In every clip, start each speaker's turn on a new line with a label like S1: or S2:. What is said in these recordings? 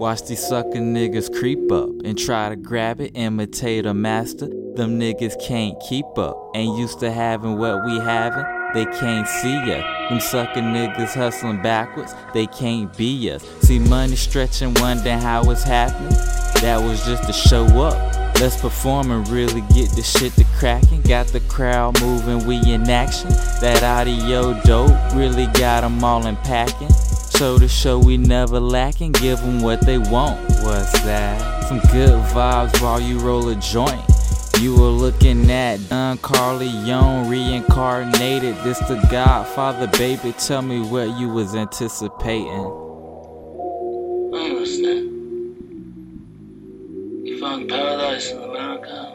S1: Watch these sucker niggas creep up and try to grab it, imitate a master. Them niggas can't keep up. Ain't used to having what we having, they can't see ya. Them sucker niggas hustling backwards, they can't be us. See money stretching, wondering how it's happening. That was just to show up. Let's perform and really get this shit to cracking. Got the crowd moving, we in action. That audio dope really got 'em all in packing. Show the show we never lacking, give 'em what they want. What's that? Some good vibes while you roll a joint. You were looking at Don Corleone reincarnated. This the Godfather, baby. Tell me what you was anticipating.
S2: I understand. You found paradise in America.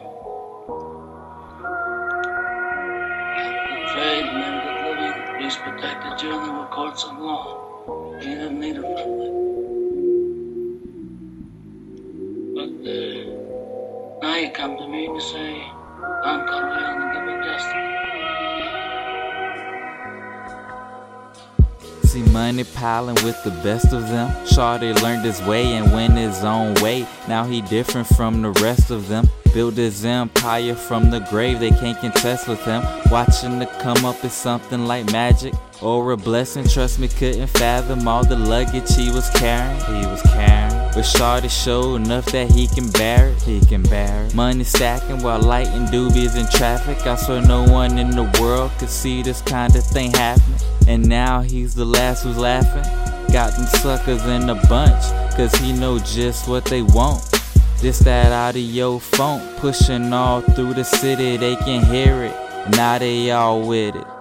S2: Good trade and living. You and there were courts of law. To to.
S1: See money piling with the best of them. Shawty learned his way and went his own way. Now he different from the rest of them. Built his empire from the grave, they can't contest with him. Watching the come up is something like magic or a blessing. Trust me, couldn't fathom all the luggage he was carrying. He was carrying. But Shawty showed enough that he can bear it. He can bear it. Money stacking while lighting doobies in traffic. I swear no one in the world could see this kind of thing happening. And now he's the last who's laughing. Got them suckers in a bunch, cause he know just what they want. This that audio funk pushing all through the city, they can hear it. And now they all with it.